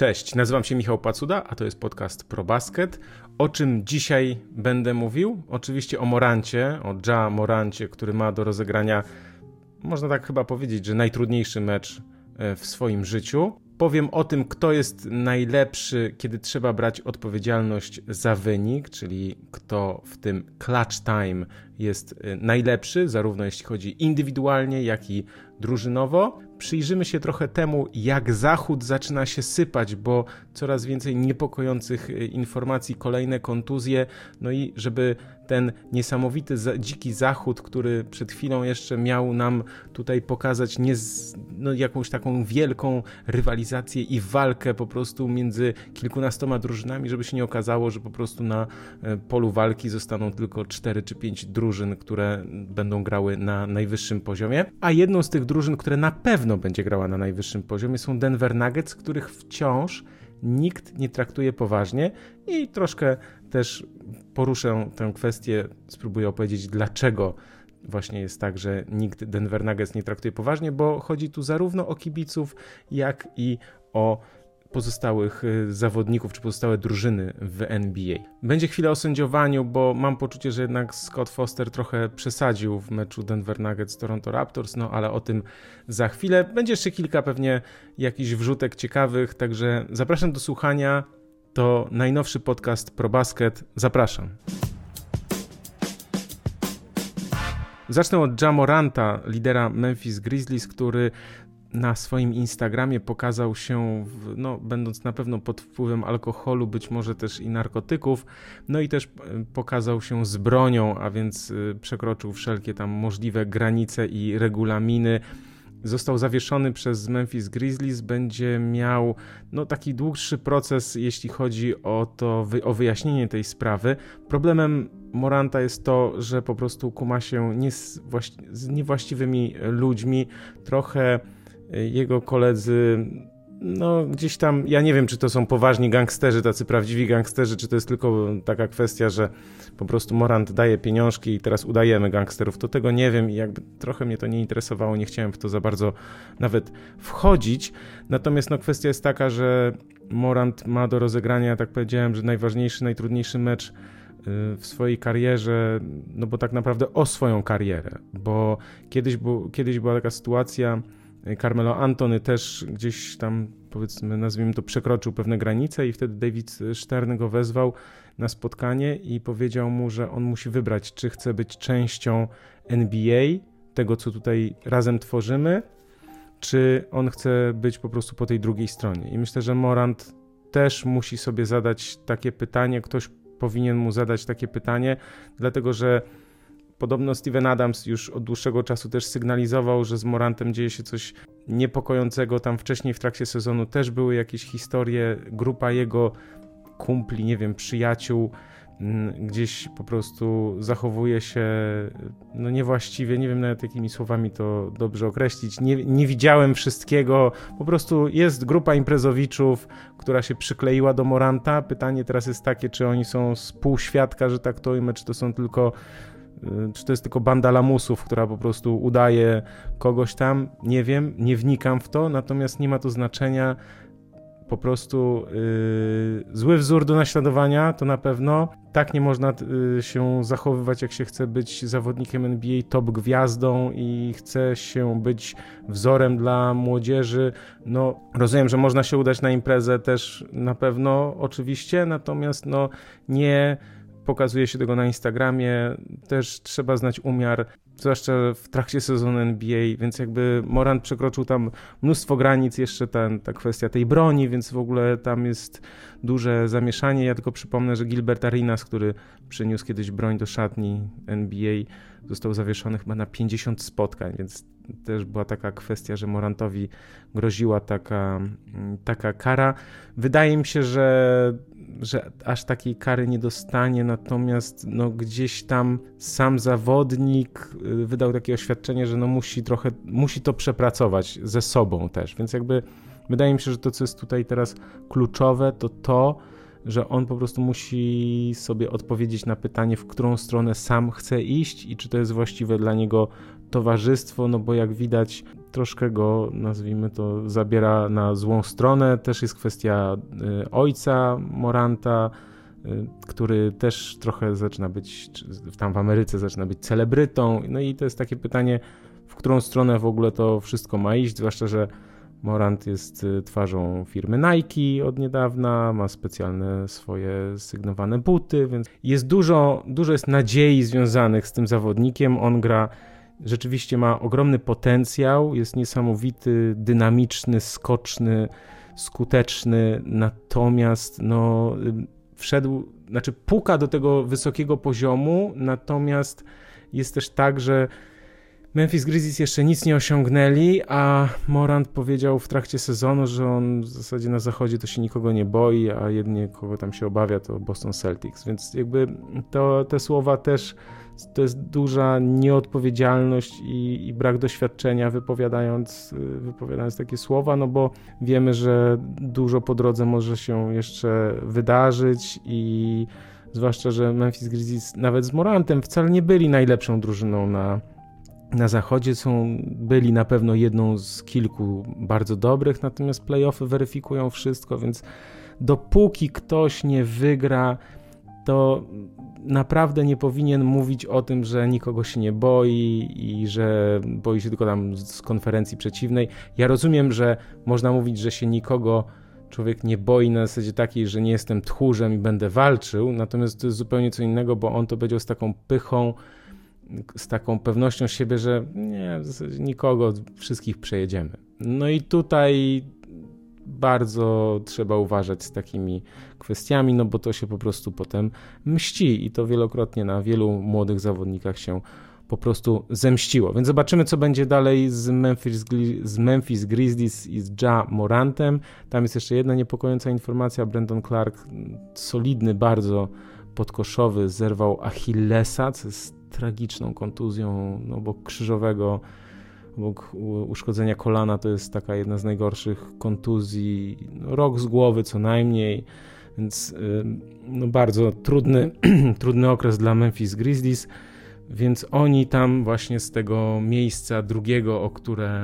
Cześć, nazywam się Michał Pacuda, a to jest podcast ProBasket. O czym dzisiaj będę mówił? Oczywiście o Morancie, o Ja Morancie, który ma do rozegrania, można tak chyba powiedzieć, że najtrudniejszy mecz e, w swoim życiu. Powiem o tym, kto jest najlepszy, kiedy trzeba brać odpowiedzialność za wynik, czyli kto w tym clutch time jest e, najlepszy, zarówno jeśli chodzi indywidualnie, jak i drużynowo. Przyjrzymy się trochę temu, jak Zachód zaczyna się sypać, bo coraz więcej niepokojących e, informacji, kolejne kontuzje, no i żeby ten niesamowity dziki zachód, który przed chwilą jeszcze miał nam tutaj pokazać nie z, no, jakąś taką wielką rywalizację i walkę po prostu między kilkunastoma drużynami, żeby się nie okazało, że po prostu na e, polu walki zostaną tylko cztery czy pięć drużyn, które będą grały na najwyższym poziomie. A jedną z tych drużyn, które na pewno będzie grała na najwyższym poziomie są Denver Nuggets, których wciąż nikt nie traktuje poważnie i troszkę też poruszę tę kwestię, spróbuję opowiedzieć, dlaczego właśnie jest tak, że nikt Denver Nuggets nie traktuje poważnie, bo chodzi tu zarówno o kibiców, jak i o pozostałych y, zawodników czy pozostałe drużyny w NBA. Będzie chwilę o sędziowaniu, bo mam poczucie, że jednak Scott Foster trochę przesadził w meczu Denver Nuggets Toronto Raptors, no ale o tym za chwilę. Będzie jeszcze kilka pewnie jakichś wrzutek ciekawych, także zapraszam do słuchania. To najnowszy podcast ProBasket. Zapraszam. Zacznę od Jamoranta, lidera Memphis Grizzlies, który na swoim Instagramie pokazał się, w, no, będąc na pewno pod wpływem alkoholu, być może też i narkotyków, no i też e, pokazał się z bronią, a więc e, przekroczył wszelkie tam możliwe granice i regulaminy. Został zawieszony przez Memphis Grizzlies, będzie miał no, taki dłuższy proces, jeśli chodzi o to, o wyjaśnienie tej sprawy. Problemem Moranta jest to, że po prostu kuma się nie z, z niewłaściwymi ludźmi, trochę jego koledzy, no gdzieś tam, ja nie wiem, czy to są poważni gangsterzy, tacy prawdziwi gangsterzy, czy to jest tylko taka kwestia, że po prostu Morant daje pieniążki i teraz udajemy gangsterów, to tego nie wiem i jakby trochę mnie to nie interesowało, nie chciałem w to za bardzo nawet wchodzić. Natomiast no kwestia jest taka, że Morant ma do rozegrania, tak powiedziałem, że najważniejszy, najtrudniejszy mecz y, w swojej karierze, no bo tak naprawdę o swoją karierę, bo kiedyś, bu, kiedyś była taka sytuacja, Carmelo Antony też gdzieś tam, powiedzmy, nazwijmy to, przekroczył pewne granice i wtedy David Stern go wezwał na spotkanie i powiedział mu, że on musi wybrać, czy chce być częścią NBA, tego co tutaj razem tworzymy, czy on chce być po prostu po tej drugiej stronie. I myślę, że Morant też musi sobie zadać takie pytanie, ktoś powinien mu zadać takie pytanie, dlatego że Podobno Steven Adams już od dłuższego czasu też sygnalizował, że z Morantem dzieje się coś niepokojącego. Tam wcześniej w trakcie sezonu też były jakieś historie. Grupa jego kumpli, nie wiem, przyjaciół mm, gdzieś po prostu zachowuje się no niewłaściwie, nie wiem nawet jakimi słowami to dobrze określić. Nie, nie widziałem wszystkiego, po prostu jest grupa imprezowiczów, która się przykleiła do Moranta. Pytanie teraz jest takie, czy oni są współświadka, że tak to ujmę, czy to są tylko czy to jest tylko banda lamusów, która po prostu udaje kogoś tam? Nie wiem, nie wnikam w to, natomiast nie ma to znaczenia. Po prostu yy, zły wzór do naśladowania to na pewno. Tak nie można yy, się zachowywać, jak się chce być zawodnikiem NBA, top gwiazdą i chce się być wzorem dla młodzieży. No, rozumiem, że można się udać na imprezę też na pewno, oczywiście, natomiast no nie pokazuje się tego na Instagramie, też trzeba znać umiar, zwłaszcza w trakcie sezonu NBA, więc jakby Morant przekroczył tam mnóstwo granic, jeszcze ten, ta kwestia tej broni, więc w ogóle tam jest duże zamieszanie. Ja tylko przypomnę, że Gilbert Arenas, który przyniósł kiedyś broń do szatni NBA, został zawieszony chyba na 50 spotkań, więc też była taka kwestia, że Morantowi groziła taka, taka kara. Wydaje mi się, że, że aż takiej kary nie dostanie, natomiast no, gdzieś tam sam zawodnik y, wydał takie oświadczenie, że no, musi trochę, musi to przepracować ze sobą też, więc jakby wydaje mi się, że to, co jest tutaj teraz kluczowe, to to, że on po prostu musi sobie odpowiedzieć na pytanie, w którą stronę sam chce iść i czy to jest właściwe dla niego towarzystwo, no bo jak widać, troszkę go, nazwijmy to, zabiera na złą stronę. Też jest kwestia y, ojca Moranta, y, który też trochę zaczyna być, tam w Ameryce zaczyna być celebrytą. No i to jest takie pytanie, w którą stronę w ogóle to wszystko ma iść, zwłaszcza, że Morant jest y, twarzą firmy Nike od niedawna, ma specjalne swoje sygnowane buty, więc jest dużo, dużo jest nadziei związanych z tym zawodnikiem. On gra, rzeczywiście ma ogromny potencjał, jest niesamowity, dynamiczny, skoczny, skuteczny, natomiast no, wszedł, znaczy puka do tego wysokiego poziomu, natomiast jest też tak, że Memphis Grizzlies jeszcze nic nie osiągnęli, a Morant powiedział w trakcie sezonu, że on w zasadzie na zachodzie to się nikogo nie boi, a jedynie kogo tam się obawia to Boston Celtics. Więc jakby to, te słowa też to jest duża nieodpowiedzialność i, i, brak doświadczenia wypowiadając, wypowiadając takie słowa, no bo wiemy, że dużo po drodze może się jeszcze wydarzyć i zwłaszcza, że Memphis Grizzlies nawet z Morantem wcale nie byli najlepszą drużyną na na zachodzie. Są, byli na pewno jedną z kilku bardzo dobrych, natomiast playoffy weryfikują wszystko, więc dopóki ktoś nie wygra, to naprawdę nie powinien mówić o tym, że nikogo się nie boi i że boi się tylko tam z konferencji przeciwnej. Ja rozumiem, że można mówić, że się nikogo człowiek nie boi na zasadzie takiej, że nie jestem tchórzem i będę walczył, natomiast to jest zupełnie co innego, bo on to powiedział z taką pychą, z taką pewnością siebie, że nie, w zasadzie nikogo, wszystkich przejedziemy. No i tutaj bardzo trzeba uważać z takimi kwestiami, no bo to się po prostu potem mści i to wielokrotnie na wielu młodych zawodnikach się po prostu zemściło. Więc zobaczymy, co będzie dalej z Memphis, z Memphis Grizzlies i z Ja Morantem. Tam jest jeszcze jedna niepokojąca informacja. Brandon Clark, solidny, bardzo podkoszowy, zerwał Achillesa, co jest tragiczną kontuzją no, obok krzyżowego, obok uszkodzenia kolana to jest taka jedna z najgorszych kontuzji, no, rok z głowy co najmniej, więc no, bardzo trudny, trudny okres dla Memphis Grizzlies. Więc oni tam właśnie z tego miejsca drugiego, o które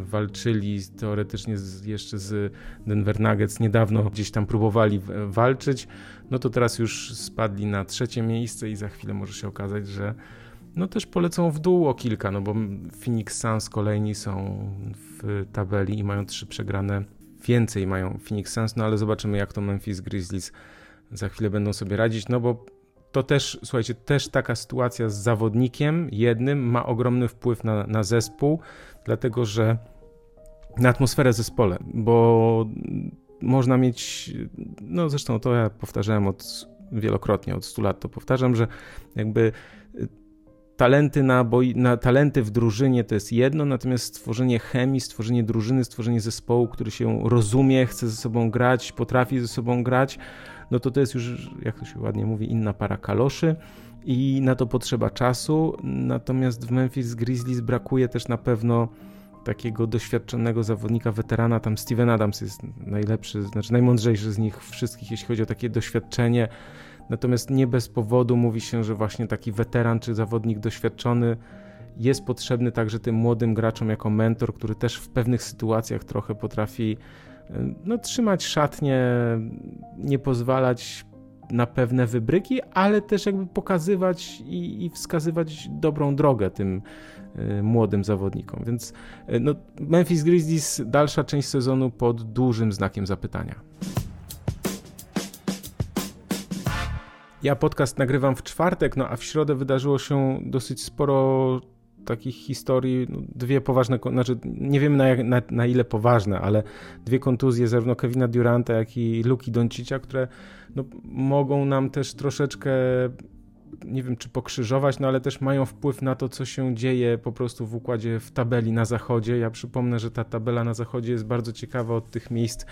walczyli teoretycznie z, jeszcze z Denver Nuggets, niedawno gdzieś tam próbowali walczyć, no to teraz już spadli na trzecie miejsce i za chwilę może się okazać, że no też polecą w dół o kilka, no bo Phoenix Suns kolejni są w tabeli i mają trzy przegrane. Więcej mają Phoenix Suns, no ale zobaczymy jak to Memphis Grizzlies za chwilę będą sobie radzić, no bo to też, słuchajcie, też taka sytuacja z zawodnikiem jednym ma ogromny wpływ na, na zespół, dlatego że na atmosferę zespole, bo można mieć, no zresztą to ja powtarzałem od wielokrotnie, od 100 lat to powtarzam, że jakby talenty, na, boi, na talenty w drużynie to jest jedno, natomiast stworzenie chemii, stworzenie drużyny, stworzenie zespołu, który się rozumie, chce ze sobą grać, potrafi ze sobą grać, no to to jest już, jak to się ładnie mówi, inna para kaloszy i na to potrzeba czasu. Natomiast w Memphis Grizzlies brakuje też na pewno takiego doświadczonego zawodnika, weterana. Tam Steven Adams jest najlepszy, znaczy najmądrzejszy z nich wszystkich, jeśli chodzi o takie doświadczenie. Natomiast nie bez powodu mówi się, że właśnie taki weteran czy zawodnik doświadczony jest potrzebny także tym młodym graczom jako mentor, który też w pewnych sytuacjach trochę potrafi no, trzymać szatnie, nie pozwalać na pewne wybryki, ale też jakby pokazywać i, i wskazywać dobrą drogę tym y, młodym zawodnikom. Więc y, no, Memphis Grizzlies, dalsza część sezonu pod dużym znakiem zapytania. Ja podcast nagrywam w czwartek, no a w środę wydarzyło się dosyć sporo takich historii, no, dwie poważne, znaczy nie wiemy na, na, na, ile poważne, ale dwie kontuzje zarówno Kevina Duranta, jak i Luki Doncicia, które no, mogą nam też troszeczkę nie wiem czy pokrzyżować, no ale też mają wpływ na to, co się dzieje po prostu w układzie w tabeli na zachodzie. Ja przypomnę, że ta tabela na zachodzie jest bardzo ciekawa od tych miejsc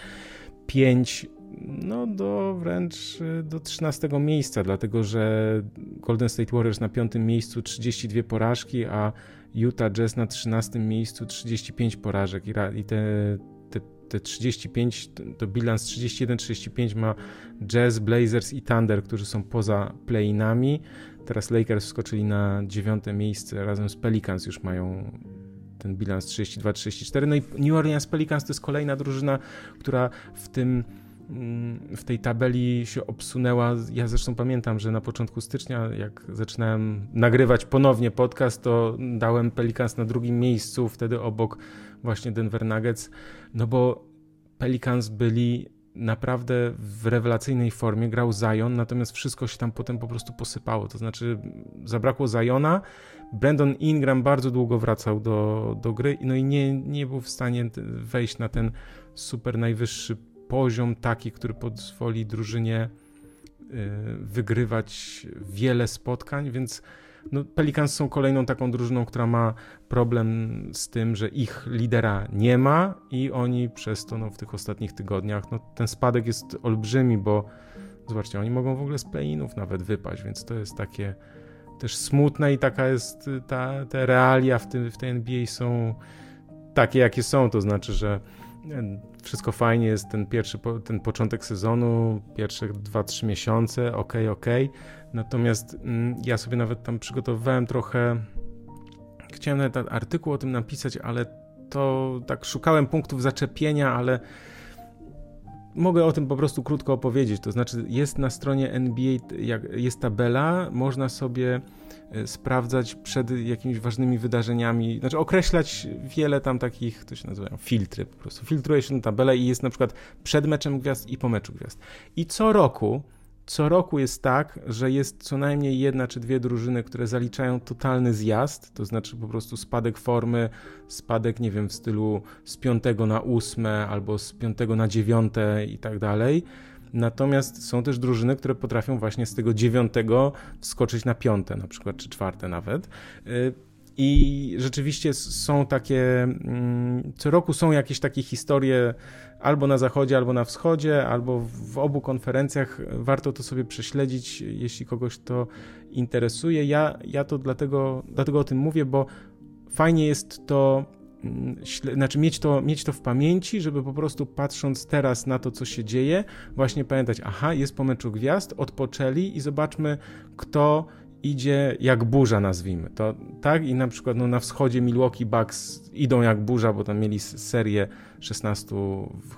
5 no do wręcz y, do 13 miejsca, dlatego że Golden State Warriors na piątym miejscu 32 porażki, a Utah Jazz na 13 miejscu 35 porażek i te, te, te 35, to bilans 31-35 ma Jazz, Blazers i Thunder, którzy są poza play-inami. Teraz Lakers wskoczyli na dziewiąte miejsce, razem z Pelicans już mają ten bilans 32-34. No i New Orleans Pelicans to jest kolejna drużyna, która w tym w tej tabeli się obsunęła. Ja zresztą pamiętam, że na początku stycznia, jak zaczynałem nagrywać ponownie podcast, to dałem Pelicans na drugim miejscu, wtedy obok właśnie Denver Nuggets, no bo Pelicans byli naprawdę w rewelacyjnej formie, grał Zion, natomiast wszystko się tam potem po prostu posypało, to znaczy zabrakło Ziona, Brandon Ingram bardzo długo wracał do, do gry, no i nie, nie był w stanie wejść na ten super najwyższy poziom, taki, który pozwoli drużynie y, wygrywać wiele spotkań, więc no, Pelicans są kolejną taką drużyną, która ma problem z tym, że ich lidera nie ma i oni przez to no, w tych ostatnich tygodniach, no, ten spadek jest olbrzymi, bo zobaczcie, oni mogą w ogóle z play-inów nawet wypaść, więc to jest takie też smutne i taka jest ta, te realia w, tym, w tej NBA są takie, jakie są, to znaczy, że wszystko fajnie jest ten pierwszy, ten początek sezonu, pierwsze 2-3 miesiące, ok, ok, natomiast mm, ja sobie nawet tam przygotowywałem trochę, chciałem nawet artykuł o tym napisać, ale to tak szukałem punktów zaczepienia, ale mogę o tym po prostu krótko opowiedzieć. To znaczy, jest na stronie NBA, jest tabela, można sobie e, sprawdzać przed jakimiś ważnymi wydarzeniami, znaczy określać wiele tam takich, to się nazywają filtry, po prostu filtruje się na tabelę i jest na przykład przed meczem gwiazd i po meczu gwiazd. I co roku co roku jest tak, że jest co najmniej jedna czy dwie drużyny, które zaliczają totalny zjazd, to znaczy po prostu spadek formy, spadek, nie wiem, w stylu z piątego na ósme albo z piątego na dziewiąte i tak dalej. Natomiast są też drużyny, które potrafią właśnie z tego dziewiątego wskoczyć na piąte, na przykład, czy czwarte nawet. I rzeczywiście są takie, mm, co roku są jakieś takie historie albo na zachodzie, albo na wschodzie, albo w obu konferencjach. Warto to sobie prześledzić, jeśli kogoś to interesuje. Ja, ja to dlatego, dlatego o tym mówię, bo fajnie jest to mm, znaczy mieć to, mieć to w pamięci, żeby po prostu patrząc teraz na to, co się dzieje, właśnie pamiętać, aha, jest po meczu gwiazd, odpoczęli i zobaczmy, kto idzie jak burza, nazwijmy to, tak? I na przykład no, na wschodzie Milwaukee Bucks idą jak burza, bo tam mieli serię 16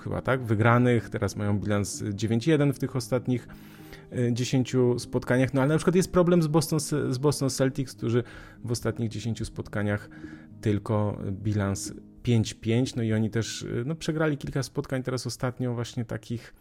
chyba, tak? Wygranych, teraz mają bilans 9-1 w tych ostatnich 10 e, spotkaniach, no ale na przykład jest problem z Boston, z Boston Celtics, którzy w ostatnich 10 spotkaniach tylko bilans 5-5, no i oni też e, no, przegrali kilka spotkań teraz ostatnio właśnie takich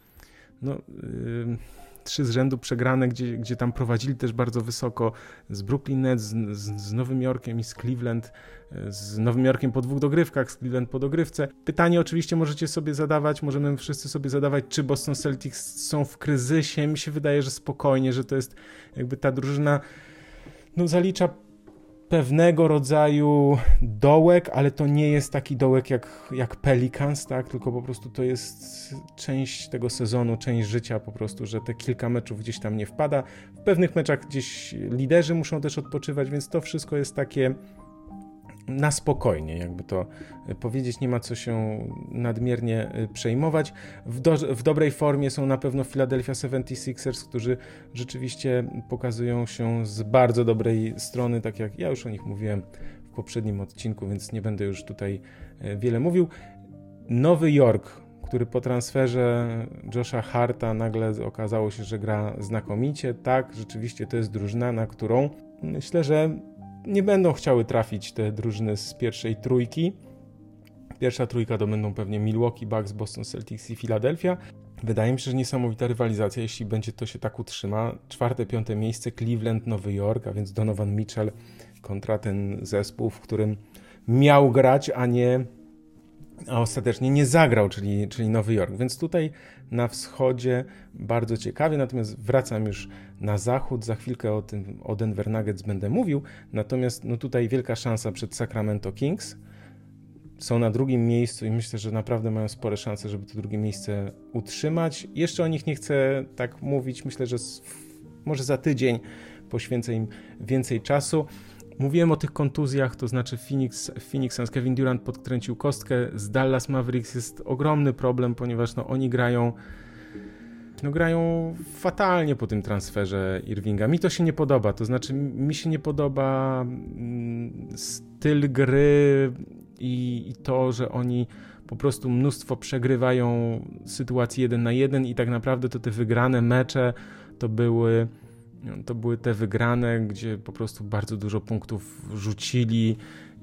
no, yy, trzy z rzędu przegrane, gdzie, gdzie tam prowadzili też bardzo wysoko z Brooklyn Nets, z, z, Nowym Jorkiem i z Cleveland, e, z Nowym Jorkiem po dwóch dogrywkach, z Cleveland po dogrywce. Pytanie oczywiście możecie sobie zadawać, możemy wszyscy sobie zadawać, czy Boston Celtics są w kryzysie. Mi się wydaje, że spokojnie, że to jest jakby ta drużyna no, zalicza pewnego rodzaju dołek, ale to nie jest taki dołek jak, jak Pelicans, tak? tylko po prostu to jest część tego sezonu, część życia po prostu, że te kilka meczów gdzieś tam nie wpada. W pewnych meczach gdzieś liderzy muszą też odpoczywać, więc to wszystko jest takie na spokojnie, jakby to e, powiedzieć, nie ma co się nadmiernie e, przejmować. W, do, w, dobrej formie są na pewno Philadelphia 76ers, którzy rzeczywiście pokazują się z bardzo dobrej strony, tak jak ja już o nich mówiłem w poprzednim odcinku, więc nie będę już tutaj e, wiele mówił. Nowy Jork, który po transferze Josha Harta nagle okazało się, że gra znakomicie. Tak, rzeczywiście to jest drużyna, na którą myślę, że nie będą chciały trafić te drużyny z pierwszej trójki. Pierwsza trójka to będą pewnie Milwaukee Bucks, Boston Celtics i Philadelphia. Wydaje mi się, że niesamowita rywalizacja, jeśli będzie to się tak utrzyma. Czwarte, piąte miejsce Cleveland, Nowy Jork, a więc Donovan Mitchell kontra ten zespół, w którym miał grać, a nie a ostatecznie nie zagrał, czyli, czyli Nowy Jork. Więc tutaj na wschodzie bardzo ciekawie, natomiast wracam już na zachód, za chwilkę o tym o Denver Nuggets będę mówił, natomiast no tutaj wielka szansa przed Sacramento Kings. Są na drugim miejscu i myślę, że naprawdę mają spore szanse, żeby to drugie miejsce utrzymać. Jeszcze o nich nie chcę tak mówić, myślę, że może za tydzień poświęcę im więcej czasu. Mówiłem o tych kontuzjach, to znaczy Phoenix, Phoenix Suns, Kevin Durant podkręcił kostkę, z Dallas Mavericks jest ogromny problem, ponieważ no, oni grają no grają fatalnie po tym transferze Irvinga. Mi to się nie podoba, to znaczy mi się nie podoba styl gry i, i to, że oni po prostu mnóstwo przegrywają sytuacji jeden na jeden i tak naprawdę to te wygrane mecze to były to były te wygrane, gdzie po prostu bardzo dużo punktów rzucili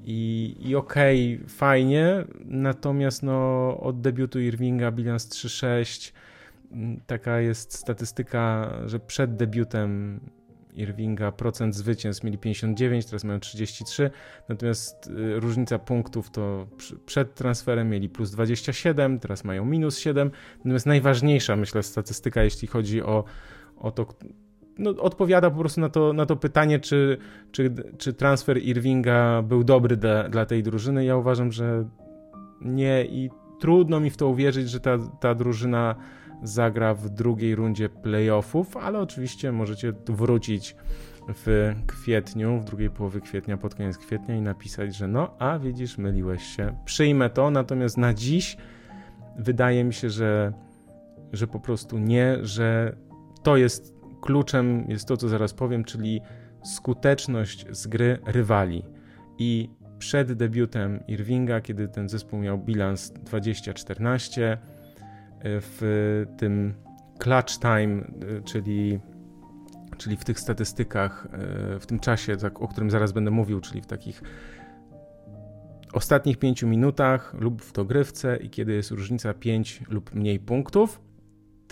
i, i okej, okay, fajnie, natomiast no, od debiutu Irvinga bilans 3-6, mm, taka jest statystyka, że przed debiutem Irvinga procent zwycięstw mieli 59, teraz mają 33, natomiast y, różnica punktów to przed transferem mieli plus 27, teraz mają minus 7, natomiast najważniejsza myślę statystyka, jeśli chodzi o, o to, no, odpowiada po prostu na to, na to pytanie, czy, czy, czy transfer Irvinga był dobry dla, dla tej drużyny. Ja uważam, że nie i trudno mi w to uwierzyć, że ta, ta drużyna zagra w drugiej rundzie playoffów, ale oczywiście możecie wrócić w kwietniu, w drugiej połowie kwietnia, pod koniec kwietnia i napisać, że no, a widzisz, myliłeś się. Przyjmę to, natomiast na dziś wydaje mi się, że, że po prostu nie, że to jest kluczem, jest to, co zaraz powiem, czyli skuteczność z gry rywali. I przed debiutem Irvinga, kiedy ten zespół miał bilans 20-14, w tym clutch time, czyli, czyli w tych statystykach, e, w tym czasie, tak, o którym zaraz będę mówił, czyli w takich ostatnich pięciu minutach lub w dogrywce i kiedy jest różnica 5 lub mniej punktów.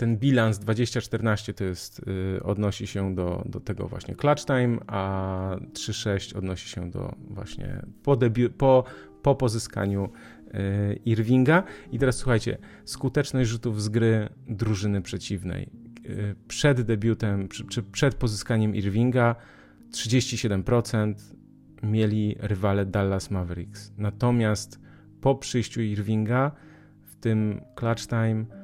Ten bilans 20-14 to jest, y, odnosi się do, do tego właśnie clutch time, a 3-6 odnosi się do właśnie po, debiu- po, po pozyskaniu E, Irvinga. I teraz słuchajcie, skuteczność rzutów z gry drużyny przeciwnej. E, przed debiutem, czy przed pozyskaniem Irvinga 37% mieli rywale Dallas Mavericks. Natomiast po przyjściu Irvinga w tym clutch time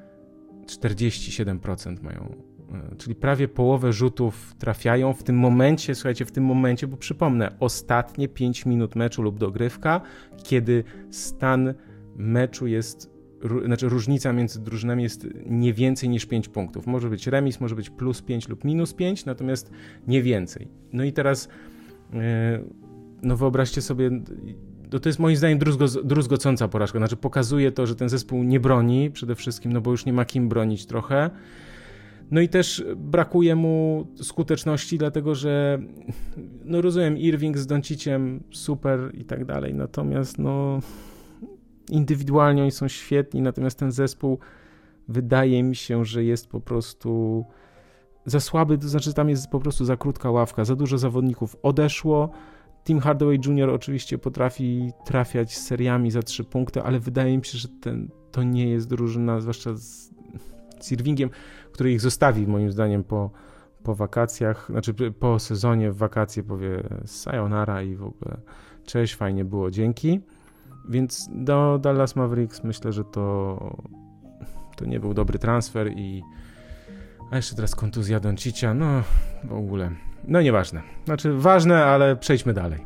47% mają E, czyli prawie połowę rzutów trafiają w tym momencie, słuchajcie, w tym momencie, bo przypomnę, ostatnie 5 minut meczu lub dogrywka, kiedy stan meczu jest, znaczy różnica między drużynami jest nie więcej niż 5 punktów. Może być remis, może być plus 5 lub minus 5, natomiast nie więcej. No i teraz, e, no wyobraźcie sobie, to, jest moim zdaniem druzgo, druzgocąca porażka. Znaczy pokazuje to, że ten zespół nie broni przede wszystkim, no bo już nie ma kim bronić trochę. No i też brakuje mu skuteczności, dlatego że no rozumiem, Irving z Donciciem super i tak dalej, natomiast no indywidualnie oni są świetni, natomiast ten zespół wydaje mi się, że jest po prostu za słaby, to znaczy tam jest po prostu za krótka ławka, za dużo zawodników odeszło. Tim Hardaway Jr. oczywiście potrafi trafiać seriami za trzy punkty, ale wydaje mi się, że ten, to nie jest drużyna, zwłaszcza z, z Irvingiem, który ich zostawi moim zdaniem po, po wakacjach, znaczy po sezonie w wakacje powie sayonara i w ogóle cześć, fajnie było, dzięki. Więc do Dallas Mavericks myślę, że to, to nie był dobry transfer i a jeszcze teraz kontuzja Doncicia, no w ogóle, no nieważne. Znaczy ważne, ale przejdźmy dalej.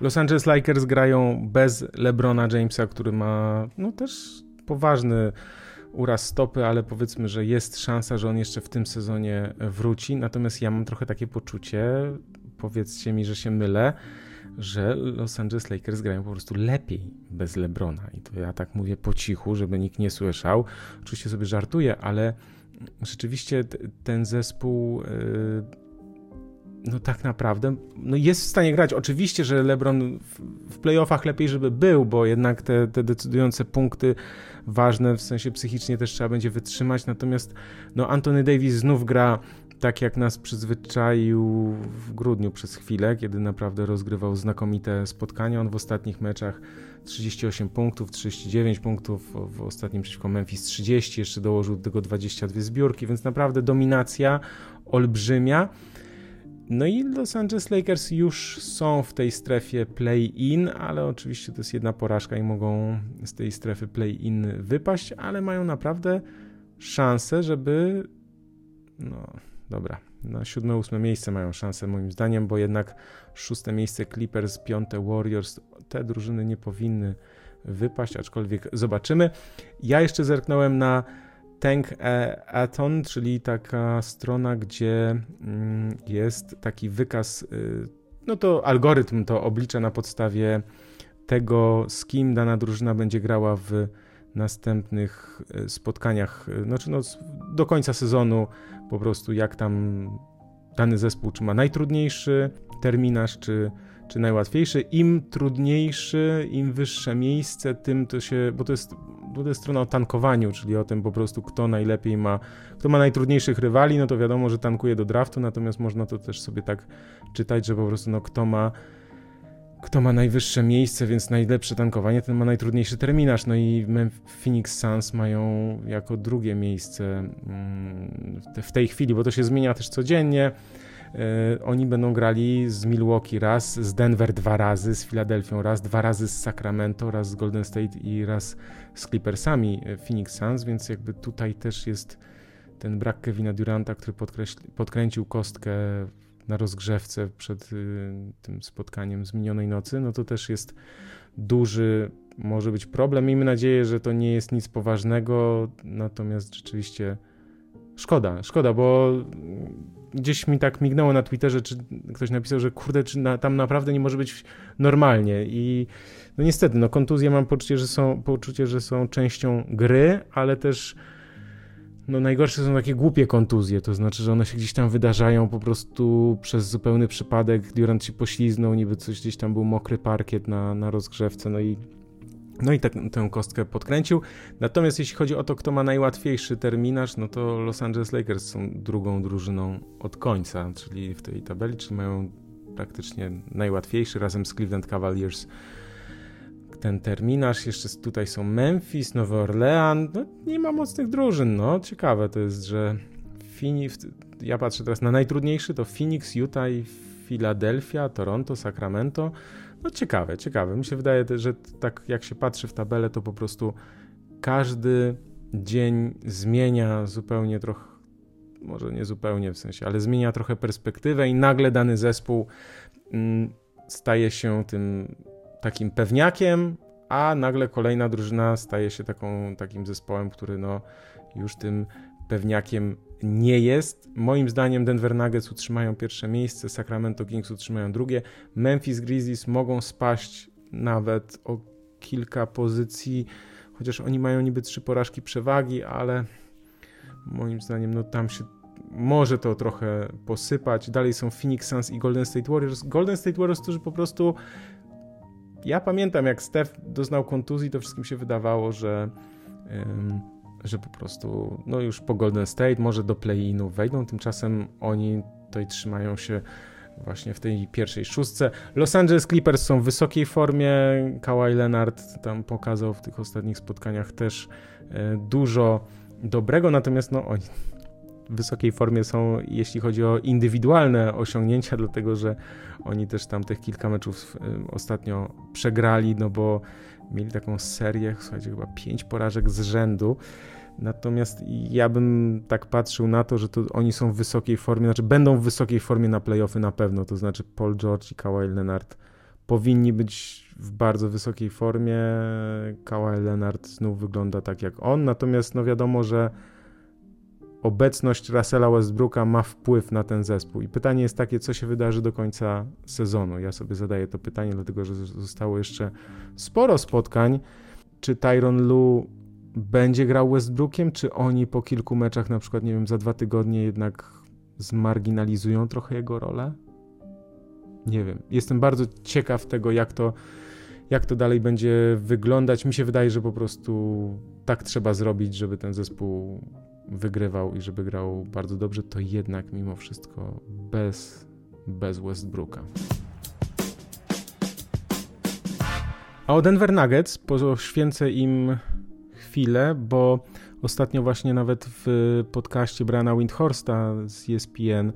Los Angeles Lakers grają bez LeBrona Jamesa, który ma no też poważny uraz stopy, ale powiedzmy, że jest szansa, że on jeszcze w tym sezonie wróci. Natomiast ja mam trochę takie poczucie, powiedzcie mi, że się mylę, że Los Angeles Lakers grają po prostu lepiej bez LeBrona. I to ja tak mówię po cichu, żeby nikt nie słyszał. Oczywiście sobie żartuję, ale rzeczywiście ten zespół. Yy, no tak naprawdę no jest w stanie grać. Oczywiście, że LeBron w, w playoffach lepiej, żeby był, bo jednak te, te decydujące punkty ważne w sensie psychicznie też trzeba będzie wytrzymać. Natomiast no Anthony Davis znów gra tak jak nas przyzwyczaił w grudniu przez chwilę, kiedy naprawdę rozgrywał znakomite spotkania. On w ostatnich meczach 38 punktów, 39 punktów, w ostatnim przeciwko Memphis 30, jeszcze dołożył do tego 22 zbiórki, więc naprawdę dominacja olbrzymia. No i Los Angeles Lakers już są w tej strefie play-in, ale oczywiście to jest jedna porażka i mogą z tej strefy play-in wypaść, ale mają naprawdę szansę, żeby. No dobra, na siódme, ósme miejsce mają szansę moim zdaniem, bo jednak szóste miejsce Clippers, piąte Warriors, te drużyny nie powinny wypaść, aczkolwiek zobaczymy. Ja jeszcze zerknąłem na Tank e, Aton, czyli taka strona, gdzie mm, jest taki wykaz y, no to algorytm to oblicza na podstawie tego, z kim dana drużyna będzie grała w następnych e, spotkaniach, znaczy no, do końca sezonu po prostu jak tam dany zespół, czy ma najtrudniejszy terminarz, czy, czy najłatwiejszy. Im trudniejszy, im wyższe miejsce, tym to się, bo to jest, bo to jest strona o tankowaniu, czyli o tym po prostu, kto najlepiej ma, kto ma najtrudniejszych rywali, no to wiadomo, że tankuje do draftu, natomiast można to też sobie tak czytać, że po prostu no, kto ma kto ma najwyższe miejsce, więc najlepsze tankowanie, ten ma najtrudniejszy terminarz. No i Phoenix Suns mają jako drugie miejsce mm, w tej chwili, bo to się zmienia też codziennie. E, oni będą grali z Milwaukee raz, z Denver dwa razy, z Filadelfią raz, dwa razy z Sacramento, raz z Golden State i raz z Clippersami e, Phoenix Suns, więc jakby tutaj też jest ten brak Kevina Duranta, który podkręcił kostkę na rozgrzewce przed y, tym spotkaniem z minionej nocy, no to też jest duży, może być problem. Miejmy nadzieję, że to nie jest nic poważnego, natomiast rzeczywiście szkoda, szkoda, bo gdzieś mi tak mignęło na Twitterze, czy ktoś napisał, że kurde, czy na, tam naprawdę nie może być normalnie i no niestety, no kontuzje mam poczucie, że są, poczucie, że są częścią gry, ale też no najgorsze są takie głupie kontuzje, to znaczy, że one się gdzieś tam wydarzają po prostu przez zupełny przypadek. Durant się pośliznął, niby coś gdzieś tam był mokry parkiet na, na rozgrzewce, no i no i tak, tę kostkę podkręcił. Natomiast jeśli chodzi o to, kto ma najłatwiejszy terminarz, no to Los Angeles Lakers są drugą drużyną od końca, czyli w tej tabeli, czyli mają praktycznie najłatwiejszy razem z Cleveland Cavaliers ten terminarz. Jeszcze tutaj są Memphis, Nowy Orlean. No, nie ma mocnych drużyn. No, ciekawe to jest, że Phoenix, ja patrzę teraz na najtrudniejszy, to Phoenix, Utah i Philadelphia, Toronto, Sacramento. No ciekawe, ciekawe. Mi się wydaje, że tak jak się patrzy w tabelę, to po prostu każdy dzień zmienia zupełnie trochę, może nie zupełnie w sensie, ale zmienia trochę perspektywę i nagle dany zespół mm, staje się tym takim pewniakiem, a nagle kolejna drużyna staje się taką, takim zespołem, który no już tym pewniakiem nie jest. Moim zdaniem Denver Nuggets utrzymają pierwsze miejsce, Sacramento Kings utrzymają drugie, Memphis Grizzlies mogą spaść nawet o kilka pozycji, chociaż oni mają niby trzy porażki przewagi, ale moim zdaniem no tam się może to trochę posypać. Dalej są Phoenix Suns i Golden State Warriors. Golden State Warriors, którzy po prostu ja pamiętam, jak Steph doznał kontuzji, to wszystkim się wydawało, że, że po prostu no już po Golden State, może do play-inu wejdą. Tymczasem oni tutaj trzymają się właśnie w tej pierwszej szóstce. Los Angeles Clippers są w wysokiej formie. Kawhi Leonard tam pokazał w tych ostatnich spotkaniach też e, dużo dobrego, natomiast no oni wysokiej formie są, jeśli chodzi o indywidualne osiągnięcia, dlatego że oni też tam tych kilka meczów y, ostatnio przegrali, no bo mieli taką serię, słuchajcie, chyba pięć porażek z rzędu. Natomiast ja bym tak patrzył na to, że to oni są w wysokiej formie, znaczy będą w wysokiej formie na playoffy na pewno, to znaczy Paul George i Kawhi Leonard powinni być w bardzo wysokiej formie. Kawhi Leonard znów wygląda tak jak on, natomiast no wiadomo, że obecność Russella Westbrooka ma wpływ na ten zespół. I pytanie jest takie, co się wydarzy do końca sezonu. Ja sobie zadaję to pytanie, dlatego że zostało jeszcze sporo spotkań. Czy Tyron Lu będzie grał Westbrookiem, czy oni po kilku meczach, na przykład, nie wiem, za dwa tygodnie jednak zmarginalizują trochę jego rolę? Nie wiem. Jestem bardzo ciekaw tego, jak to, jak to dalej będzie wyglądać. Mi się wydaje, że po prostu tak trzeba zrobić, żeby ten zespół wygrywał i żeby grał bardzo dobrze, to jednak mimo wszystko bez, bez Westbrooka. A o Denver Nuggets poświęcę im chwilę, bo ostatnio właśnie nawet w podcaście Briana Windhorsta z ESPN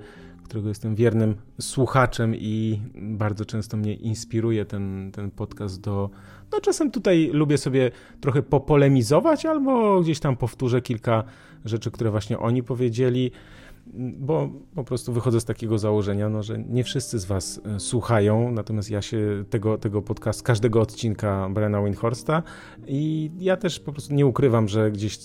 którego jestem wiernym słuchaczem i bardzo często mnie inspiruje ten, ten podcast do. No, czasem tutaj lubię sobie trochę popolemizować, albo gdzieś tam powtórzę kilka rzeczy, które właśnie oni powiedzieli bo po prostu wychodzę z takiego założenia, no, że nie wszyscy z Was e, słuchają, natomiast ja się tego, tego podcast, każdego odcinka Brena Winhorsta i ja też po prostu nie ukrywam, że gdzieś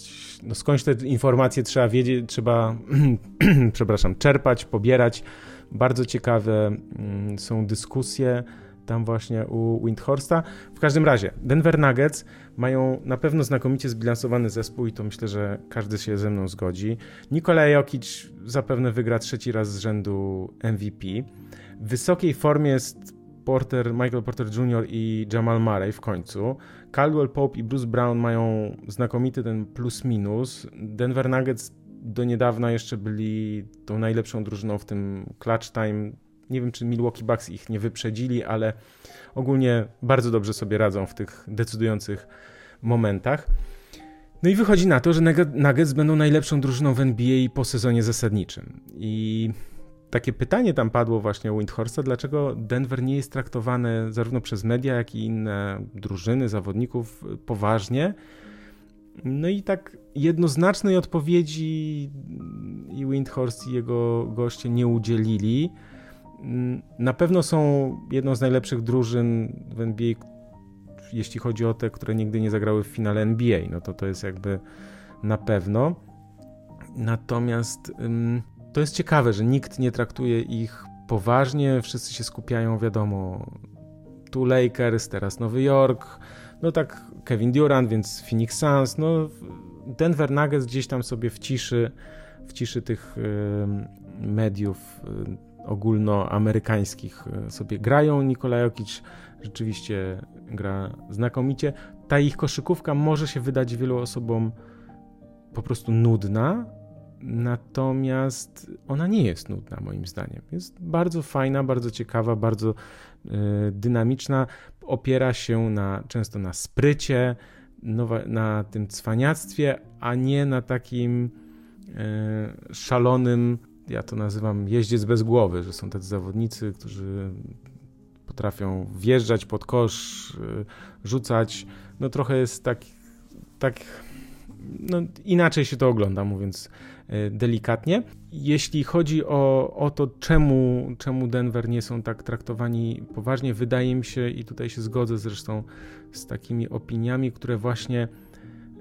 no skądś te informacje trzeba wiedzieć, trzeba, przepraszam, czerpać, pobierać, Bardzo ciekawe mm, są dyskusje tam właśnie u Windhorsta. W każdym razie, Denver Nuggets mają na pewno znakomicie zbilansowany zespół i to myślę, że każdy się ze mną zgodzi. Nikola Jokic zapewne wygra trzeci raz z rzędu MVP. W wysokiej formie jest Porter, Michael Porter Jr. i Jamal Murray w końcu. Caldwell Pope i Bruce Brown mają znakomity ten plus-minus. Denver Nuggets do niedawna jeszcze byli tą najlepszą drużyną w tym clutch time. Nie wiem, czy Milwaukee Bucks ich nie wyprzedzili, ale ogólnie bardzo dobrze sobie radzą w tych decydujących momentach. No i wychodzi na to, że Nuggets będą najlepszą drużyną w NBA po sezonie zasadniczym. I takie pytanie tam padło właśnie u Windhorsta, dlaczego Denver nie jest traktowany zarówno przez media, jak i inne drużyny, zawodników poważnie. No i tak jednoznacznej odpowiedzi i Windhorst i jego goście nie udzielili. Na pewno są jedną z najlepszych drużyn w NBA, jeśli chodzi o te, które nigdy nie zagrały w finale NBA. No to to jest jakby na pewno. Natomiast to jest ciekawe, że nikt nie traktuje ich poważnie, wszyscy się skupiają, wiadomo, tu Lakers, teraz Nowy Jork, no tak Kevin Durant, więc Phoenix Suns, no Denver Nuggets gdzieś tam sobie w ciszy, w ciszy tych mediów ogólnoamerykańskich y, sobie grają. Nikola Jokic rzeczywiście gra znakomicie. Ta ich koszykówka może się wydać wielu osobom po prostu nudna, Natomiast ona nie jest nudna, moim zdaniem. Jest bardzo fajna, bardzo ciekawa, bardzo y, dynamiczna. Opiera się na, często na sprycie, na tym cwaniactwie, a nie na takim y, szalonym, ja to nazywam jeździec bez głowy, że są tacy zawodnicy, którzy potrafią wjeżdżać pod kosz, y, rzucać. No trochę jest tak, tak no, inaczej się to ogląda, mówiąc E, delikatnie. Jeśli chodzi o, o to, czemu, czemu Denver nie są tak traktowani poważnie, wydaje mi się, i tutaj się zgodzę zresztą z takimi opiniami, które właśnie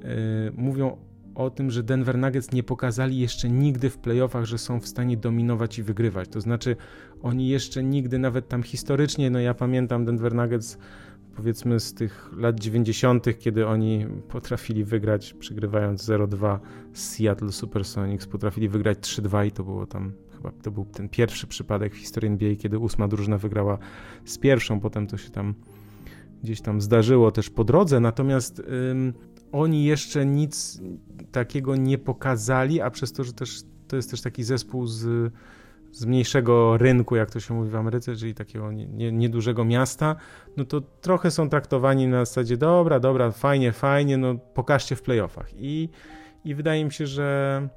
y, mówią o tym, że Denver Nuggets nie pokazali jeszcze nigdy w playoffach, że są w stanie dominować i wygrywać. To znaczy, oni jeszcze nigdy, nawet tam historycznie, no ja pamiętam Denver Nuggets powiedzmy z tych lat 90., kiedy oni potrafili wygrać, przegrywając 0-2 z Seattle Supersonics, potrafili wygrać 3-2 i to było tam, chyba to był ten pierwszy przypadek w historii NBA, kiedy ósma drużyna wygrała z pierwszą, potem to się tam gdzieś tam zdarzyło też po drodze, natomiast ym, oni jeszcze nic takiego nie pokazali, a przez to, że też to jest też taki zespół z z mniejszego rynku, jak to się mówi w Ameryce, czyli takiego niedużego nie, nie miasta, no to trochę są traktowani na zasadzie dobra, dobra, fajnie, fajnie, no pokażcie w playoffach. I, i wydaje mi się, że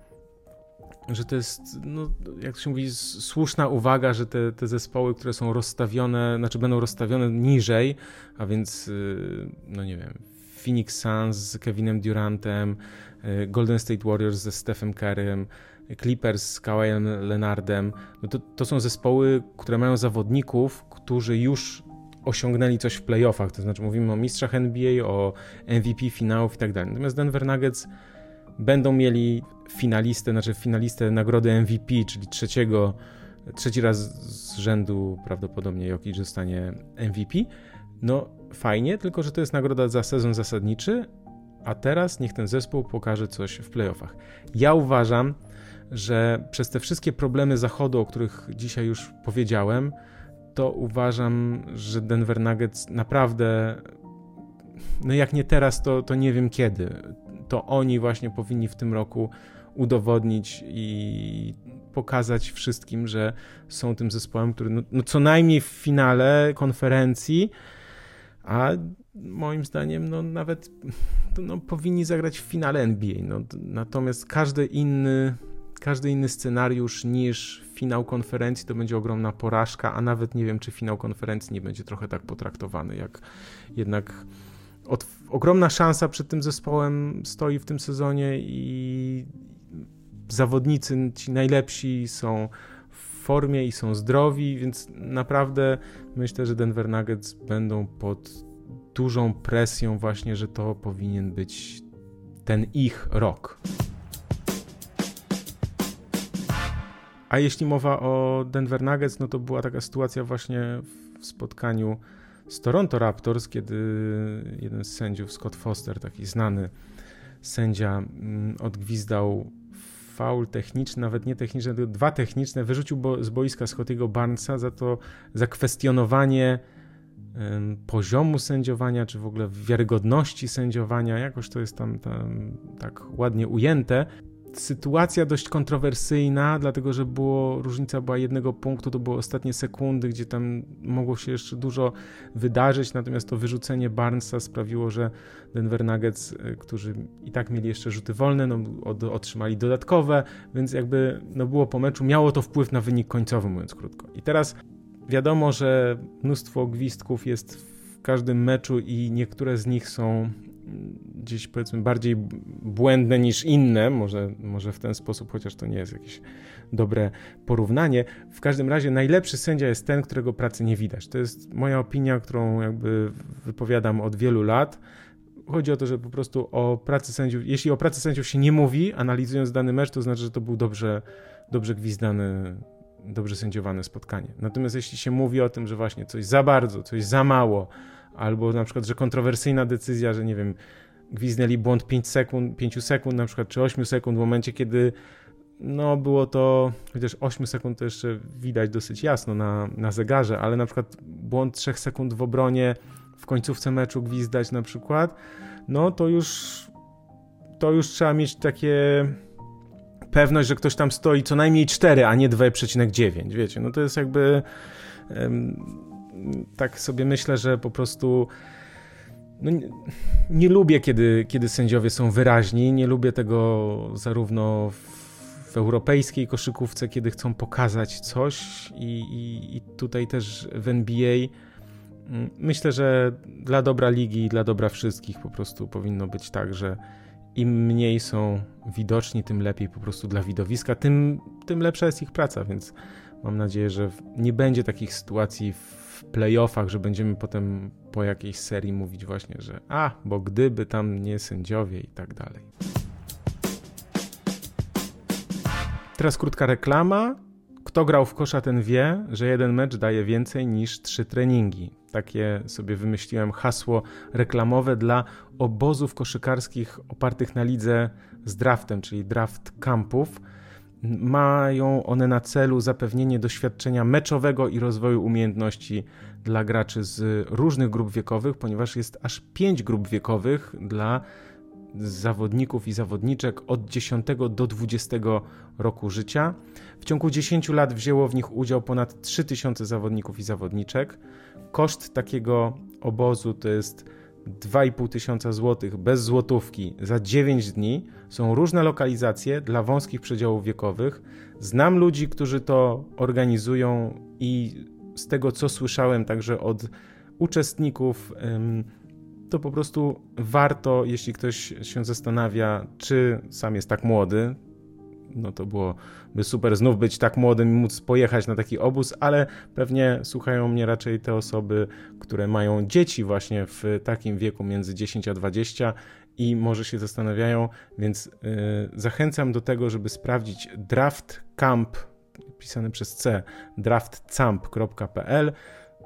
że to jest, no, jak się mówi, słuszna uwaga, że te, te zespoły, które są rozstawione, znaczy będą rozstawione niżej, a więc, y, no nie wiem, Phoenix Suns z Kevinem Durantem, y, Golden State Warriors ze Stephen Currym, Clippers z Kawajem Lenardem, no to, to są zespoły, które mają zawodników, którzy już osiągnęli coś w playoffach, to znaczy mówimy o mistrzach NBA, o MVP finałów i tak dalej. Natomiast Denver Nuggets będą mieli finalistę, znaczy finalistę nagrody MVP, czyli trzeciego, trzeci raz z rzędu prawdopodobnie Jokic zostanie MVP. No fajnie, tylko że to jest nagroda za sezon zasadniczy, a teraz niech ten zespół pokaże coś w playoffach. Ja uważam, że przez te wszystkie problemy Zachodu, o których dzisiaj już powiedziałem, to uważam, że Denver Nuggets naprawdę, no jak nie teraz, to, to nie wiem kiedy. To oni właśnie powinni w tym roku udowodnić i pokazać wszystkim, że są tym zespołem, który no, no co najmniej w finale konferencji, a moim zdaniem no nawet no, powinni zagrać w finale NBA. No, natomiast każdy inny każdy inny scenariusz niż finał konferencji to będzie ogromna porażka, a nawet nie wiem, czy finał konferencji nie będzie trochę tak potraktowany, jak jednak od, ogromna szansa przed tym zespołem stoi w tym sezonie i zawodnicy ci najlepsi są formie i są zdrowi, więc naprawdę myślę, że Denver Nuggets będą pod dużą presją właśnie, że to powinien być ten ich rok. A jeśli mowa o Denver Nuggets, no to była taka sytuacja właśnie w spotkaniu z Toronto Raptors, kiedy jeden z sędziów, Scott Foster, taki znany sędzia, mm, odgwizdał faul techniczny, nawet nie techniczny, tylko dwa techniczne, wyrzucił bo, z boiska Scottiego Barnesa za to, za kwestionowanie poziomu sędziowania, czy w ogóle wiarygodności sędziowania, jakoś to jest tam, tam tak ładnie ujęte. Sytuacja dość kontrowersyjna, dlatego że było, różnica była jednego punktu, to były ostatnie sekundy, gdzie tam mogło się jeszcze dużo wydarzyć, natomiast to wyrzucenie Barnesa sprawiło, że Denver Nuggets, e, którzy i tak mieli jeszcze rzuty wolne, no, od, otrzymali dodatkowe, więc jakby no, było po meczu, miało to wpływ na wynik końcowy, mówiąc krótko. I teraz Wiadomo, że mnóstwo gwizdków jest w każdym meczu i niektóre z nich są gdzieś powiedzmy bardziej błędne niż inne, może, może w ten sposób, chociaż to nie jest jakieś dobre porównanie. W każdym razie najlepszy sędzia jest ten, którego pracy nie widać. To jest moja opinia, którą jakby wypowiadam od wielu lat. Chodzi o to, że po prostu o pracy sędziów, jeśli o pracy sędziów się nie mówi, analizując dany mecz, to znaczy, że to był dobrze, dobrze gwizdany dobrze sędziowane spotkanie. Natomiast jeśli się mówi o tym, że właśnie coś za bardzo, coś za mało, albo na przykład, że kontrowersyjna decyzja, że nie wiem, gwiznęli błąd 5 sekund, 5 sekund na przykład, czy 8 sekund w momencie, kiedy no było to, chociaż 8 sekund to jeszcze widać dosyć jasno na, na zegarze, ale na przykład błąd 3 sekund w obronie w końcówce meczu gwizdać na przykład, no to już to już trzeba mieć takie pewność, że ktoś tam stoi co najmniej 4, a nie 2,9. Wiecie, no to jest jakby. Tak sobie myślę, że po prostu. No nie, nie, lubię, kiedy, kiedy sędziowie są wyraźni. Nie lubię tego zarówno w, w europejskiej koszykówce, kiedy chcą pokazać coś, i, i, i tutaj też w NBA. Mm, myślę, że dla dobra ligi, dla dobra wszystkich po prostu powinno być tak, że im mniej są widoczni, tym lepiej po prostu dla widowiska, tym, tym lepsza jest ich praca, więc mam nadzieję, że nie będzie takich sytuacji w playoffach, że będziemy potem po jakiejś serii mówić właśnie, że a, bo gdyby tam nie sędziowie i tak dalej. Teraz krótka reklama. Kto grał w kosza, ten wie, że jeden mecz daje więcej niż trzy treningi takie sobie wymyśliłem hasło reklamowe dla obozów koszykarskich opartych na lidze z draftem, czyli draft campów. Mają one na celu zapewnienie doświadczenia meczowego i rozwoju umiejętności dla graczy z różnych grup wiekowych, ponieważ jest aż pięć grup wiekowych dla zawodników i zawodniczek od 10 do 20 roku życia. W ciągu 10 lat wzięło w nich udział ponad 3000 zawodników i zawodniczek. Koszt takiego obozu to jest 2,5 tysiąca złotych bez złotówki za 9 dni. Są różne lokalizacje dla wąskich przedziałów wiekowych. Znam ludzi, którzy to organizują i z tego co słyszałem także od uczestników, to po prostu warto, jeśli ktoś się zastanawia, czy sam jest tak młody, no to byłoby super znów być tak młodym i móc pojechać na taki obóz, ale pewnie słuchają mnie raczej te osoby, które mają dzieci właśnie w takim wieku między 10 a 20 i może się zastanawiają, więc yy, zachęcam do tego, żeby sprawdzić Draft Camp, pisany przez C, draftcamp.pl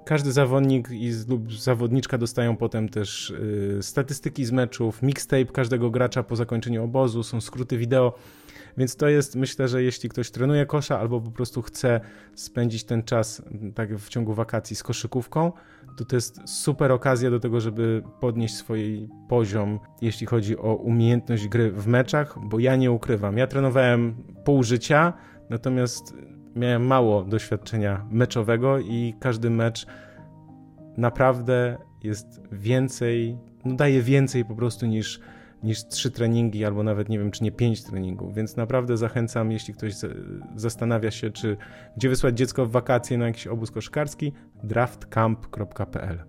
każdy zawodnik i, lub zawodniczka dostają potem też y, statystyki z meczów, mixtape każdego gracza po zakończeniu obozu, są skróty wideo, więc to jest, myślę, że jeśli ktoś trenuje kosza albo po prostu chce spędzić ten czas tak w ciągu wakacji z koszykówką, to to jest super okazja do tego, żeby podnieść swój poziom, jeśli chodzi o umiejętność gry w meczach, bo ja nie ukrywam, ja trenowałem pół życia, natomiast miałem mało doświadczenia meczowego i każdy mecz naprawdę jest więcej, no daje więcej po prostu niż, niż trzy treningi, albo nawet nie wiem, czy nie pięć treningów. Więc naprawdę zachęcam, jeśli ktoś zastanawia się, czy gdzie wysłać dziecko w wakacje na jakiś obóz koszkarski, draftcamp.pl.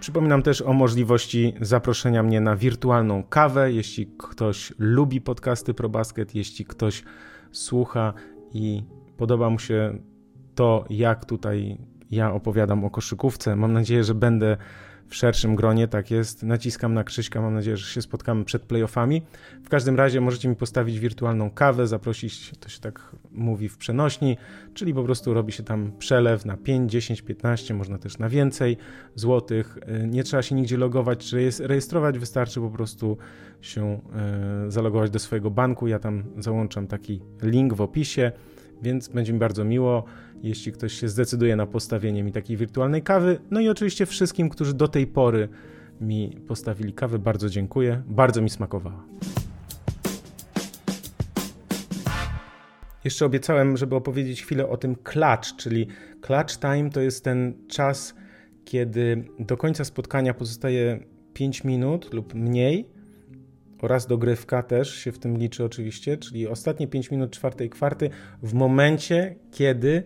Przypominam też o możliwości zaproszenia mnie na wirtualną kawę, jeśli ktoś lubi podcasty ProBasket, jeśli ktoś słucha i podoba mu się to, jak tutaj ja opowiadam o koszykówce. Mam nadzieję, że będę w szerszym gronie, tak jest. Naciskam na Krzyśka, mam nadzieję, że się spotkamy przed playoffami. W każdym razie możecie mi postawić wirtualną kawę, zaprosić, to się tak mówi w przenośni, czyli po prostu robi się tam przelew na 5, 10, 15, można też na więcej złotych. Y, nie trzeba się nigdzie logować czy rejestrować, wystarczy po prostu się y, zalogować do swojego banku. Ja tam załączam taki link w opisie, więc będzie mi bardzo miło jeśli ktoś się zdecyduje na postawienie mi takiej wirtualnej kawy. No i oczywiście wszystkim, którzy do tej pory mi postawili kawę, bardzo dziękuję. Bardzo mi smakowała. Jeszcze obiecałem, żeby opowiedzieć chwilę o tym clutch, czyli clutch time to jest ten czas, kiedy do końca spotkania pozostaje 5 minut lub mniej oraz dogrywka też się w tym liczy oczywiście, czyli ostatnie 5 minut czwartej kwarty w momencie, kiedy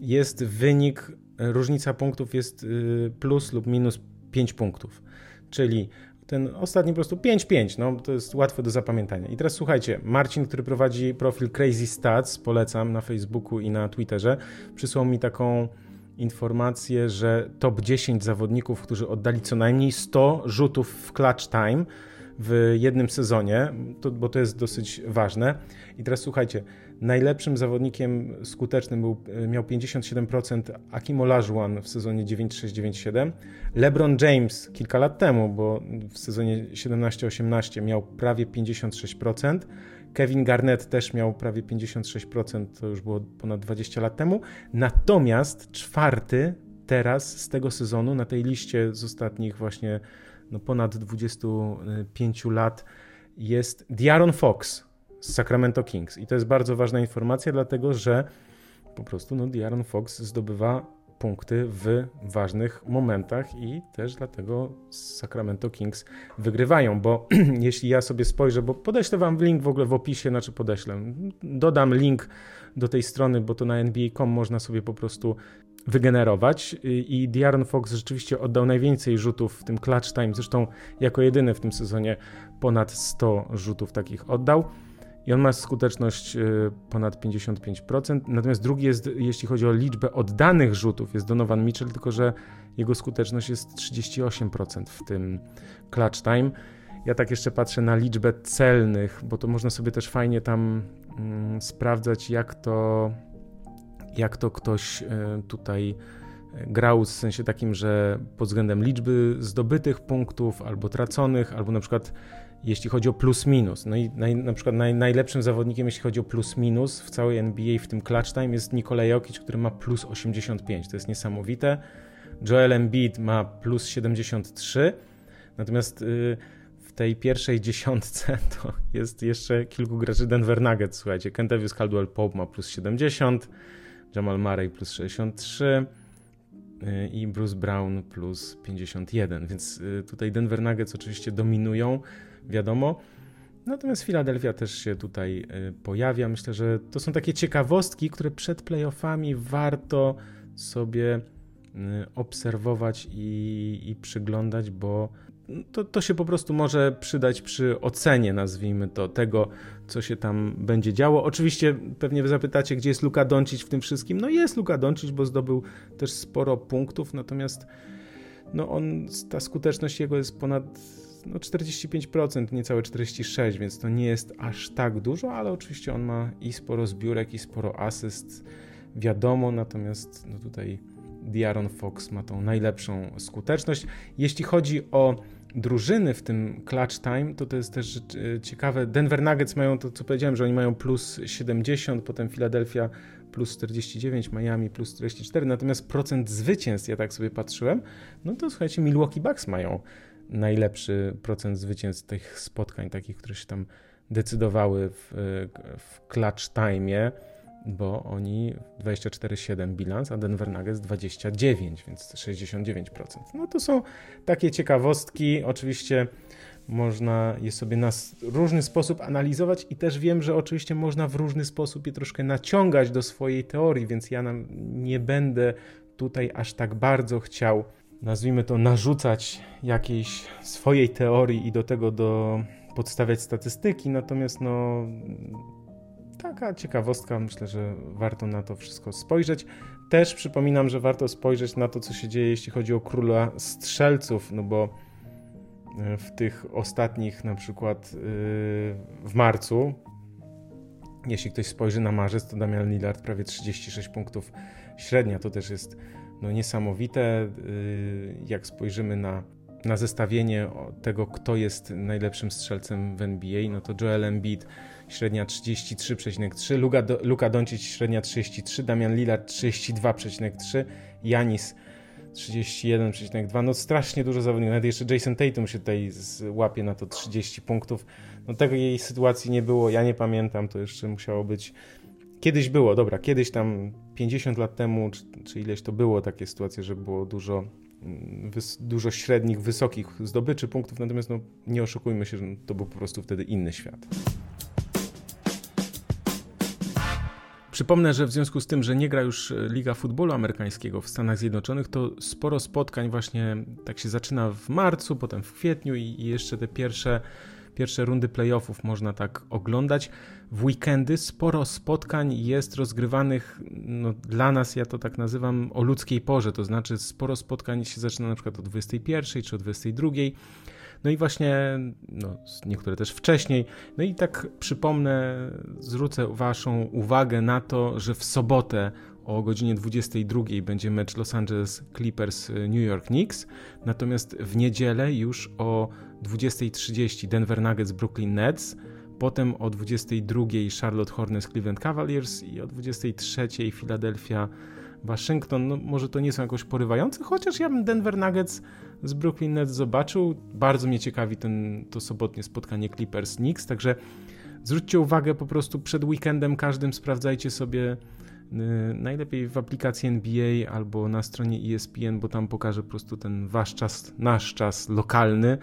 jest wynik, różnica punktów jest y, plus lub minus 5 punktów. Czyli ten ostatni po prostu 5-5, no to jest łatwe do zapamiętania. I teraz słuchajcie, Marcin, który prowadzi profil Crazy Stats, polecam na Facebooku i na Twitterze, przysłał mi taką informację, że top 10 zawodników, którzy oddali co najmniej 100 rzutów w clutch time w jednym sezonie, to, bo to jest dosyć ważne. I teraz słuchajcie, Najlepszym zawodnikiem skutecznym był, e, miał 57% Akim Olajuwon w sezonie 96-97. LeBron James kilka lat temu, bo w sezonie 17-18 miał prawie 56%. Kevin Garnett też miał prawie 56%, to już było ponad 20 lat temu. Natomiast czwarty teraz z tego sezonu na tej liście z ostatnich właśnie no ponad 25 lat jest Diaron Fox z Sacramento Kings. I to jest bardzo ważna informacja, dlatego że po prostu no, De'Aaron Fox zdobywa punkty w ważnych momentach i też dlatego Sacramento Kings wygrywają, bo jeśli ja sobie spojrzę, bo podeślę wam link w ogóle w opisie, znaczy podeślę, dodam link do tej strony, bo to na NBA.com można sobie po prostu wygenerować i De'Aaron Fox rzeczywiście oddał najwięcej rzutów w tym clutch time, zresztą jako jedyny w tym sezonie ponad 100 rzutów takich oddał i on ma skuteczność y, ponad 55%. Natomiast drugi jest, jeśli chodzi o liczbę oddanych rzutów, jest Donovan Mitchell, tylko że jego skuteczność jest 38% w tym clutch time. Ja tak jeszcze patrzę na liczbę celnych, bo to można sobie też fajnie tam mm, sprawdzać, jak to, jak to ktoś y, tutaj y, grał w sensie takim, że pod względem liczby zdobytych punktów albo traconych, albo na przykład jeśli chodzi o plus-minus. No i naj, na przykład naj, najlepszym zawodnikiem, jeśli chodzi o plus-minus w całej NBA w tym clutch time jest Nikola Jokic, który ma plus 85. To jest niesamowite. Joel Embiid ma plus 73. Natomiast yy, w tej pierwszej dziesiątce to jest jeszcze kilku graczy Denver Nuggets. Słuchajcie, Kentavious Caldwell Pope ma plus 70, Jamal Murray plus 63 y, i Bruce Brown plus 51, więc y, tutaj Denver Nuggets oczywiście dominują wiadomo. Natomiast Filadelfia też się tutaj y, pojawia. Myślę, że to są takie ciekawostki, które przed playoffami warto sobie obserwować i, i przyglądać, bo to, to się po prostu może przydać przy ocenie, nazwijmy to, tego, co się tam będzie działo. Oczywiście pewnie wy zapytacie, gdzie jest Luka Doncic w tym wszystkim. No jest Luka Doncic, bo zdobył też sporo punktów, natomiast no on, ta skuteczność jego jest ponad no 45%, niecałe 46%, więc to nie jest aż tak dużo, ale oczywiście on ma i sporo zbiórek, i sporo asyst, wiadomo, natomiast no tutaj Diaron Fox ma tą najlepszą skuteczność. Jeśli chodzi o drużyny w tym clutch time, to to jest też e, ciekawe. Denver Nuggets mają to, co powiedziałem, że oni mają plus 70, potem Philadelphia plus 49, Miami plus 44, natomiast procent zwycięstw, ja tak sobie patrzyłem, no to słuchajcie, Milwaukee Bucks mają najlepszy procent zwycięstw tych spotkań, takich, które się tam decydowały w, w clutch time, bo oni 24-7 bilans, a Denver Nuggets 29, więc 69%. No to są takie ciekawostki. Oczywiście można je sobie na różny sposób analizować i też wiem, że oczywiście można w różny sposób je troszkę naciągać do swojej teorii, więc ja nie będę tutaj aż tak bardzo chciał nazwijmy to, narzucać jakiejś swojej teorii i do tego do podstawiać statystyki, natomiast no taka ciekawostka, myślę, że warto na to wszystko spojrzeć. Też przypominam, że warto spojrzeć na to, co się dzieje, jeśli chodzi o króla strzelców, no bo e, w tych ostatnich, na przykład yy, w marcu, jeśli ktoś spojrzy na marzec, to Damian Lillard prawie 36 punktów średnia. To też jest no, niesamowite. Yy, jak spojrzymy na, na zestawienie tego, kto jest najlepszym strzelcem w NBA, no to Joel Embiid średnia 33,3, Luka, Luka Doncic średnia 33, Damian Lillard 32,3, Janis 31,2. No strasznie dużo zawodników. Nawet jeszcze Jason Tatum się tutaj łapie na to 30 punktów. No jej sytuacji nie było, ja nie pamiętam, to jeszcze musiało być Kiedyś było, dobra, kiedyś tam 50 lat temu, czy, czy ileś to było takie sytuacje, że było dużo, dużo średnich, wysokich zdobyczy punktów, natomiast no, nie oszukujmy się, że to był po prostu wtedy inny świat. Przypomnę, że w związku z tym, że nie gra już Liga Futbolu Amerykańskiego w Stanach Zjednoczonych, to sporo spotkań właśnie tak się zaczyna w marcu, potem w kwietniu i, i jeszcze te pierwsze, pierwsze rundy playoffów można tak oglądać. W weekendy sporo spotkań jest rozgrywanych, no, dla nas ja to tak nazywam, o ludzkiej porze, to znaczy sporo spotkań się zaczyna na przykład o 21 czy o 22 no i właśnie, no, niektóre też wcześniej. No i tak przypomnę, zwrócę Waszą uwagę na to, że w sobotę o godzinie 22 będzie mecz Los Angeles Clippers y, New York Knicks, natomiast w niedzielę już o 20.30 Denver Nuggets Brooklyn Nets, potem o 22 Charlotte Hornets Cleveland Cavaliers i o 23 Philadelphia Waszyngton. No, może to nie są jakoś porywające, chociaż ja bym Denver Nuggets z Brooklyn Nets zobaczył. Bardzo mnie ciekawi ten, to sobotnie spotkanie Clippers-Knicks, także zwróćcie uwagę po prostu przed weekendem każdym sprawdzajcie sobie y, najlepiej w aplikacji NBA albo na stronie ESPN, bo tam pokaże po prostu ten wasz czas, nasz czas lokalny,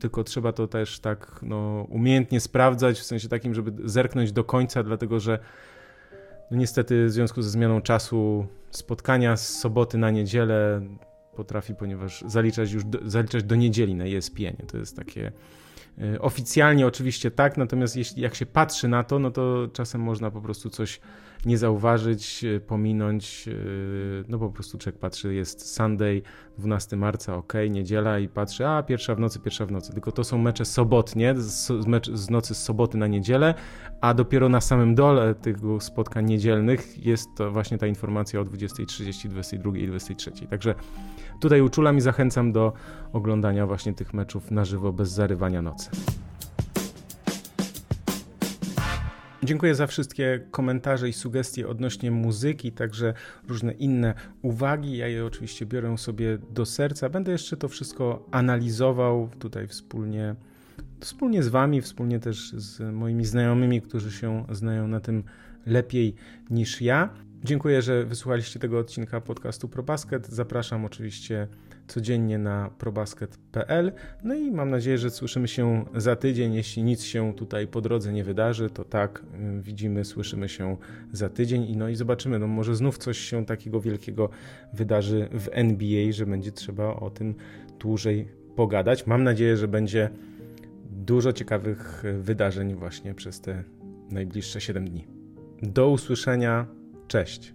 tylko trzeba to też tak no, umiejętnie sprawdzać, w sensie takim, żeby zerknąć do końca, dlatego że no niestety w związku ze zmianą czasu spotkania z soboty na niedzielę potrafi, ponieważ zaliczać już do, zaliczać do niedzieli na ESPN. To jest takie oficjalnie oczywiście tak, natomiast jeśli jak się patrzy na to, no to czasem można po prostu coś nie zauważyć, e, pominąć. E, no po prostu człowiek patrzy, jest Sunday, 12 marca, ok, niedziela i patrzy, a pierwsza w nocy, pierwsza w nocy. Tylko to są mecze sobotnie, z, mecz, z nocy z soboty na niedzielę, a dopiero na samym dole tych spotkań niedzielnych jest to właśnie ta informacja o 20.30, 22 i 23. Także tutaj uczulam i zachęcam do oglądania właśnie tych meczów na żywo bez zarywania nocy. Dziękuję za wszystkie komentarze i sugestie odnośnie muzyki, także różne inne uwagi. Ja je oczywiście biorę sobie do serca. Będę jeszcze to wszystko analizował tutaj wspólnie, wspólnie z Wami, wspólnie też z moimi znajomymi, którzy się znają na tym lepiej niż ja. Dziękuję, że wysłuchaliście tego odcinka podcastu ProBasket. Zapraszam oczywiście codziennie na probasket.pl. No i mam nadzieję, że słyszymy się za tydzień. Jeśli nic się tutaj po drodze nie wydarzy, to tak, y, widzimy, słyszymy się za tydzień i no i zobaczymy, no może znów coś się takiego wielkiego wydarzy w NBA, że będzie trzeba o tym dłużej pogadać. Mam nadzieję, że będzie dużo ciekawych wydarzeń właśnie przez te najbliższe 7 dni. Do usłyszenia. Cześć.